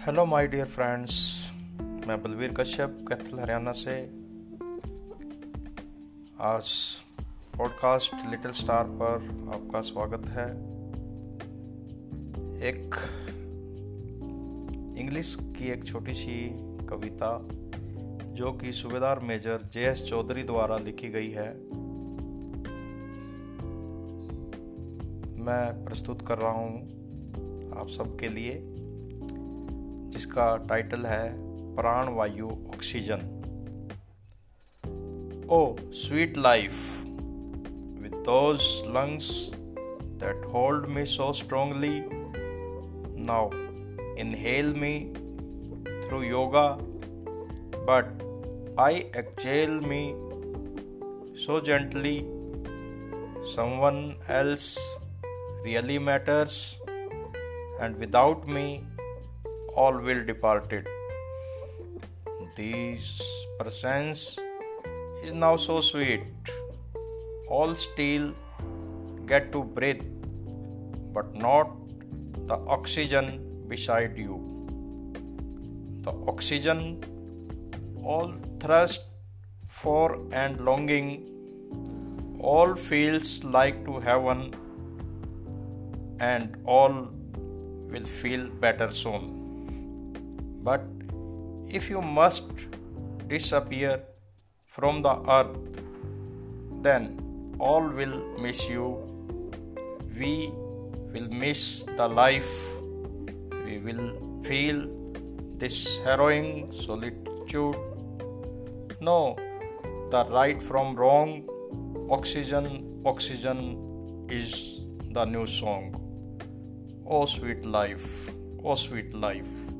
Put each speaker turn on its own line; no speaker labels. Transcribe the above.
Hello my dear friends मैं बलवीर कश्यप, कैथल, हरियाणा से। आज पॉडकास्ट लिटिल स्टार पर आपका स्वागत है। एक इंग्लिश की एक छोटी सी कविता, जो कि सूबेदार मेजर जे एस चौधरी द्वारा लिखी गई है। मैं प्रस्तुत कर रहा हूँ आप सबके लिए। जिसका टाइटल है Pran Vayu oxygen O sweet life with those lungs that hold me so strongly now inhale me through yoga but I exhale me so gently. Someone else really matters, and without me all will departed. This presence is now so sweet. All still get to breathe, but not the oxygen beside you. The oxygen, all thirst for and longing, all feels like to heaven, and all will feel better soon. But if you must disappear from the earth, then all will miss you. We will miss the life. We will feel this harrowing solitude. No, the right from wrong. Oxygen, oxygen is the new song. Oh, sweet life. Oh, sweet life.